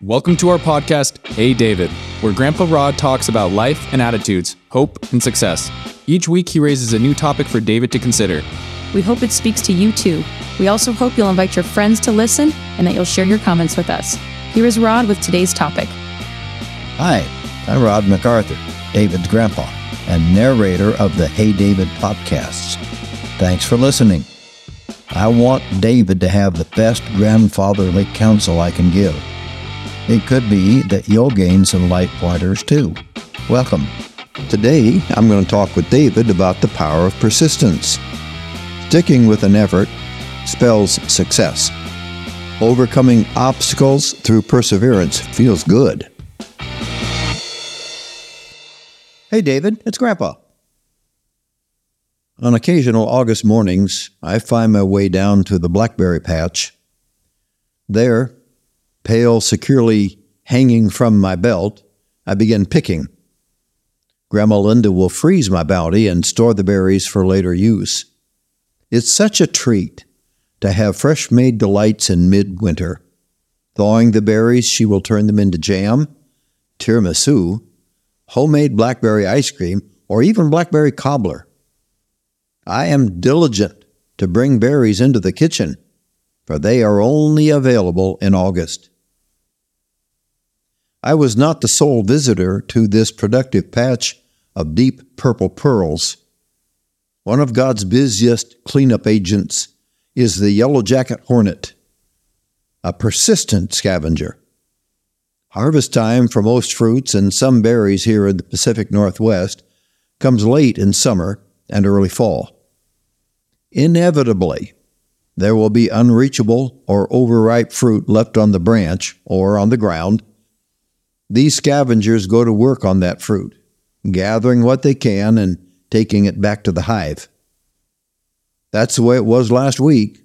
Welcome to our podcast, Hey David, where Grandpa Rod talks about life and attitudes, hope and success. Each week, he raises a new topic for David to consider. We hope it speaks to you too. We also hope you'll invite your friends to listen and that you'll share your comments with us. Here is Rod with today's topic. Hi, I'm Rod MacArthur, David's grandpa and narrator of the Hey David podcasts. Thanks for listening. I want David to have the best grandfatherly counsel I can give. It could be that you'll gain some light pointers too. Welcome. Today, I'm going to talk with David about the power of persistence. Sticking with an effort spells success. Overcoming obstacles through perseverance feels good. Hey, David, it's Grandpa. On occasional August mornings, I find my way down to the blackberry patch. There, pail securely hanging from my belt, I begin picking. Grandma Linda will freeze my bounty and store the berries for later use. It's such a treat to have fresh made delights in midwinter. Thawing the berries, she will turn them into jam, tiramisu, homemade blackberry ice cream, or even blackberry cobbler. I am diligent to bring berries into the kitchen, for they are only available in August. I was not the sole visitor to this productive patch of deep purple pearls. One of God's busiest cleanup agents is the yellow jacket hornet, a persistent scavenger. Harvest time for most fruits and some berries here in the Pacific Northwest comes late in summer and early fall. Inevitably, there will be unreachable or overripe fruit left on the branch or on the ground these scavengers go to work on that fruit, gathering what they can and taking it back to the hive. That's the way it was last week.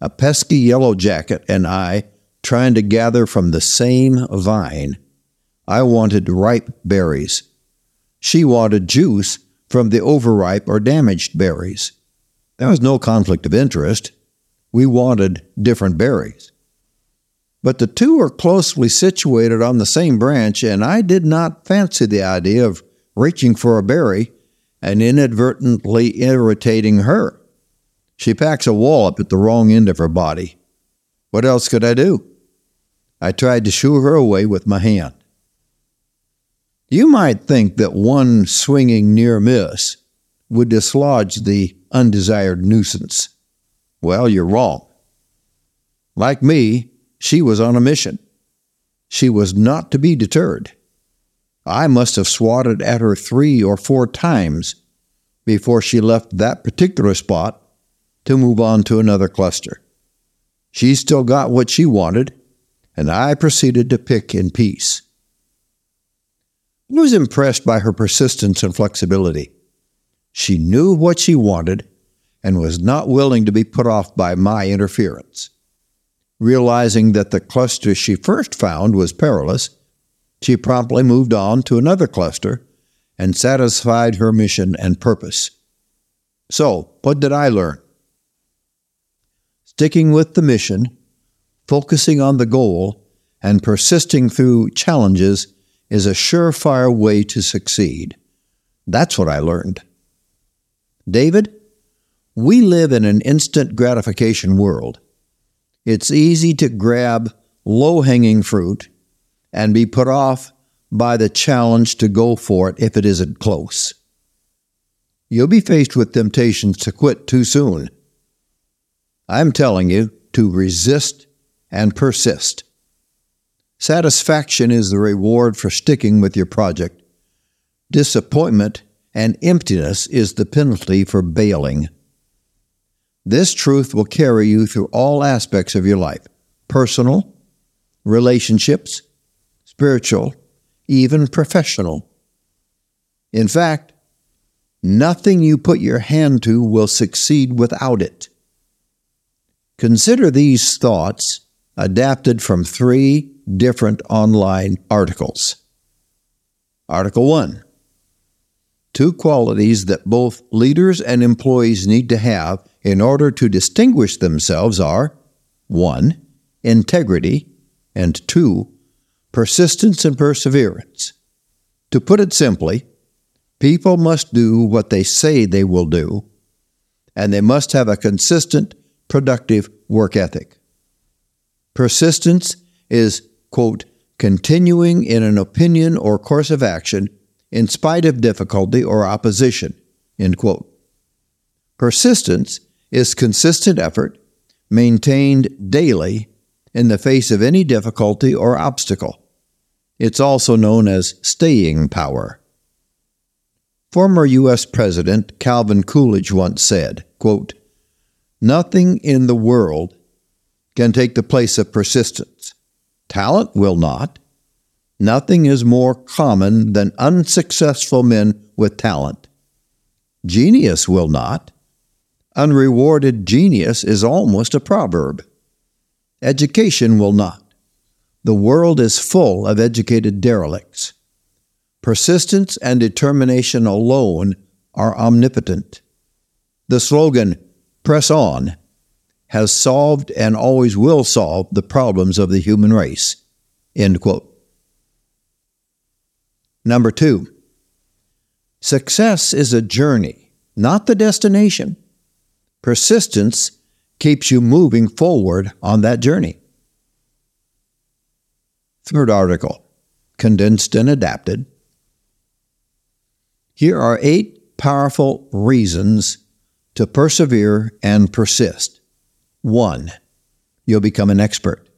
A pesky yellow jacket and I trying to gather from the same vine. I wanted ripe berries. She wanted juice from the overripe or damaged berries. There was no conflict of interest. We wanted different berries but the two are closely situated on the same branch, and I did not fancy the idea of reaching for a berry and inadvertently irritating her. She packs a wallop at the wrong end of her body. What else could I do? I tried to shoo her away with my hand. You might think that one swinging near miss would dislodge the undesired nuisance. Well, you're wrong. Like me, she was on a mission. She was not to be deterred. I must have swatted at her three or four times before she left that particular spot to move on to another cluster. She still got what she wanted, and I proceeded to pick in peace. I was impressed by her persistence and flexibility. She knew what she wanted and was not willing to be put off by my interference. Realizing that the cluster she first found was perilous, she promptly moved on to another cluster and satisfied her mission and purpose. So, what did I learn? Sticking with the mission, focusing on the goal, and persisting through challenges is a surefire way to succeed. That's what I learned. David, we live in an instant gratification world. It's easy to grab low hanging fruit and be put off by the challenge to go for it if it isn't close. You'll be faced with temptations to quit too soon. I'm telling you to resist and persist. Satisfaction is the reward for sticking with your project. Disappointment and emptiness is the penalty for bailing. This truth will carry you through all aspects of your life personal, relationships, spiritual, even professional. In fact, nothing you put your hand to will succeed without it. Consider these thoughts adapted from three different online articles. Article 1 Two qualities that both leaders and employees need to have in order to distinguish themselves are 1. Integrity, and 2. persistence and perseverance. To put it simply, people must do what they say they will do, and they must have a consistent, productive work ethic. Persistence is, quote, continuing in an opinion or course of action in spite of difficulty or opposition, end quote. Persistence is consistent effort maintained daily in the face of any difficulty or obstacle. It's also known as staying power. Former U.S. President Calvin Coolidge once said, quote, Nothing in the world can take the place of persistence. Talent will not. Nothing is more common than unsuccessful men with talent. Genius will not. Unrewarded genius is almost a proverb. Education will not. The world is full of educated derelicts. Persistence and determination alone are omnipotent. The slogan, press on, has solved and always will solve the problems of the human race. End quote. Number two, success is a journey, not the destination. Persistence keeps you moving forward on that journey. Third article, condensed and adapted. Here are eight powerful reasons to persevere and persist. One, you'll become an expert.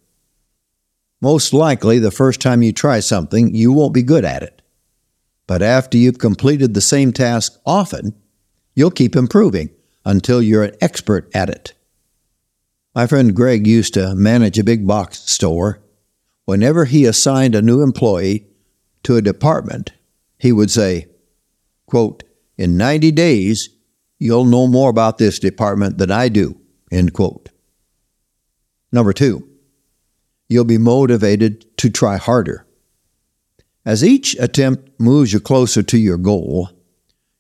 Most likely, the first time you try something, you won't be good at it. But after you've completed the same task often, you'll keep improving until you're an expert at it. My friend Greg used to manage a big box store. Whenever he assigned a new employee to a department, he would say, quote, In 90 days, you'll know more about this department than I do. End quote. Number two, you'll be motivated to try harder. As each attempt moves you closer to your goal,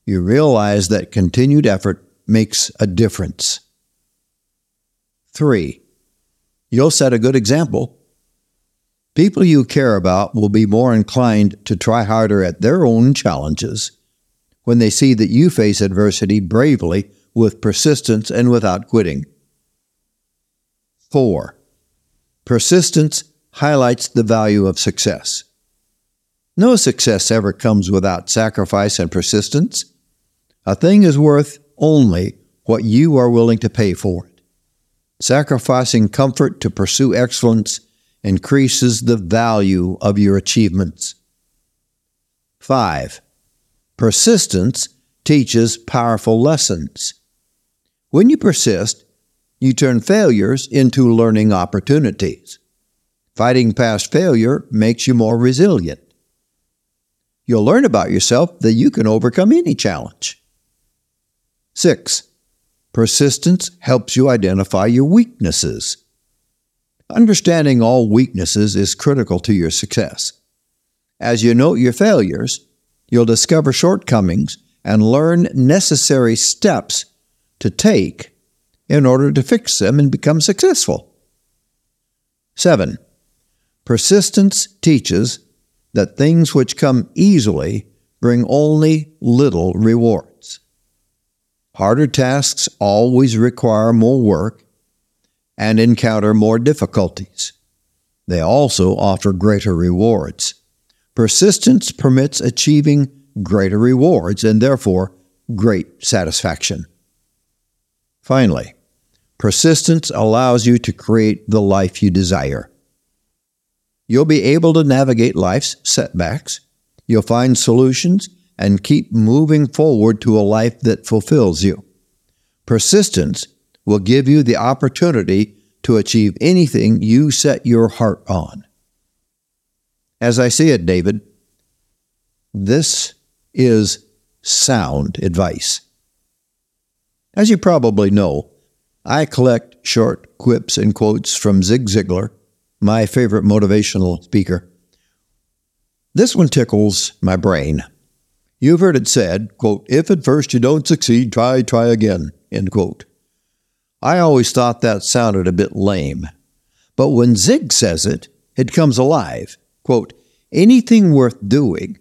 you realize that continued effort makes a difference. Three, you'll set a good example. People you care about will be more inclined to try harder at their own challenges when they see that you face adversity bravely with persistence and without quitting. 4. Persistence highlights the value of success. No success ever comes without sacrifice and persistence. A thing is worth only what you are willing to pay for it. Sacrificing comfort to pursue excellence increases the value of your achievements. 5. Persistence teaches powerful lessons. When you persist, you turn failures into learning opportunities. Fighting past failure makes you more resilient. You'll learn about yourself that you can overcome any challenge. 6. Persistence helps you identify your weaknesses. Understanding all weaknesses is critical to your success. As you note your failures, you'll discover shortcomings and learn necessary steps to take in order to fix them and become successful. 7. Persistence teaches that things which come easily bring only little rewards. Harder tasks always require more work and encounter more difficulties. They also offer greater rewards. Persistence permits achieving greater rewards and therefore great satisfaction. Finally, persistence allows you to create the life you desire. You'll be able to navigate life's setbacks. You'll find solutions and keep moving forward to a life that fulfills you. Persistence will give you the opportunity to achieve anything you set your heart on. As I see it, David, this is sound advice. As you probably know, I collect short quips and quotes from Zig Ziglar my favorite motivational speaker. This one tickles my brain. You've heard it said, quote, if at first you don't succeed, try, try again, end quote. I always thought that sounded a bit lame. But when Zig says it, it comes alive. quote, anything worth doing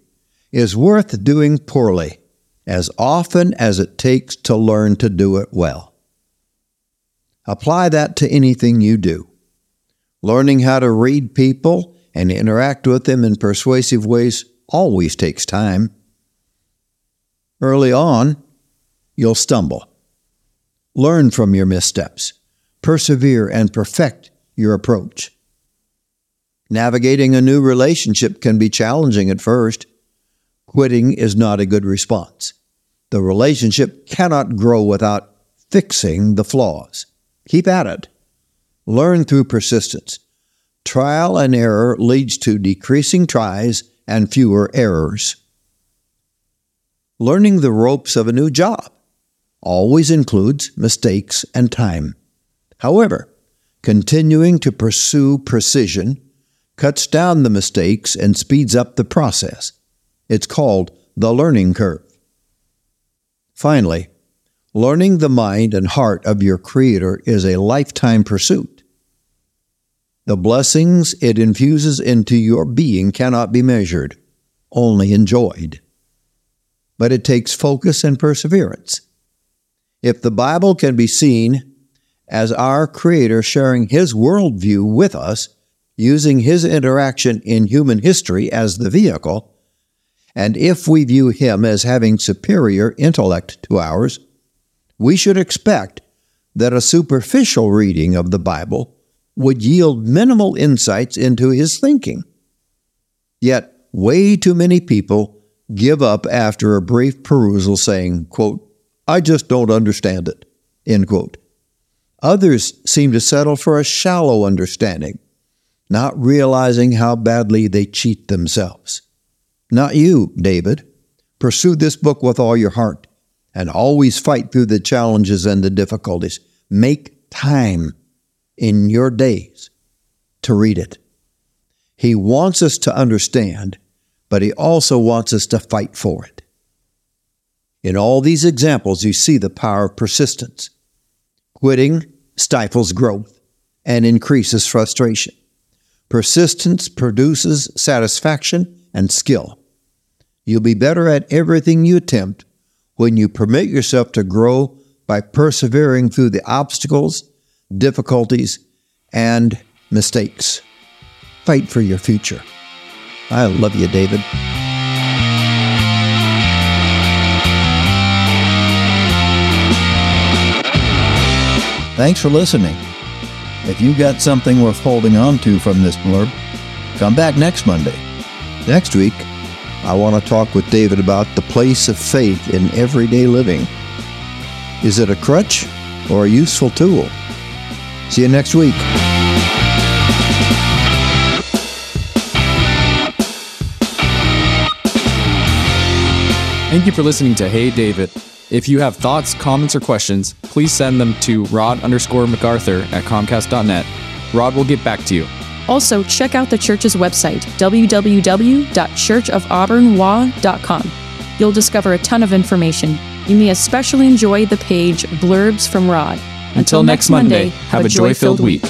is worth doing poorly as often as it takes to learn to do it well. Apply that to anything you do. Learning how to read people and interact with them in persuasive ways always takes time. Early on, you'll stumble. Learn from your missteps, persevere, and perfect your approach. Navigating a new relationship can be challenging at first. Quitting is not a good response. The relationship cannot grow without fixing the flaws. Keep at it. Learn through persistence. Trial and error leads to decreasing tries and fewer errors. Learning the ropes of a new job always includes mistakes and time. However, continuing to pursue precision cuts down the mistakes and speeds up the process. It's called the learning curve. Finally, learning the mind and heart of your Creator is a lifetime pursuit. The blessings it infuses into your being cannot be measured, only enjoyed. But it takes focus and perseverance. If the Bible can be seen as our Creator sharing His worldview with us, using his interaction in human history as the vehicle, and if we view him as having superior intellect to ours, we should expect that a superficial reading of the Bible would yield minimal insights into his thinking. Yet, way too many people give up after a brief perusal saying, quote, I just don't understand it, end quote. Others seem to settle for a shallow understanding not realizing how badly they cheat themselves. Not you, David. Pursue this book with all your heart and always fight through the challenges and the difficulties. Make time in your days to read it. He wants us to understand, but he also wants us to fight for it. In all these examples, you see the power of persistence. Quitting stifles growth and increases frustration. Persistence produces satisfaction and skill. You'll be better at everything you attempt when you permit yourself to grow by persevering through the obstacles, difficulties, and mistakes. Fight for your future. I love you, David. Thanks for listening. If you got something worth holding on to from this blurb, come back next Monday. Next week, I want to talk with David about the place of faith in everyday living. Is it a crutch or a useful tool? See you next week. Thank you for listening to Hey David. If you have thoughts, comments, or questions, please send them to rod underscore MacArthur at comcast.net. Rod will get back to you. Also, check out the church's website, www.churchofauburnois.com. You'll discover a ton of information. You may especially enjoy the page Blurbs from Rod. Until, next Monday, have a joy filled week.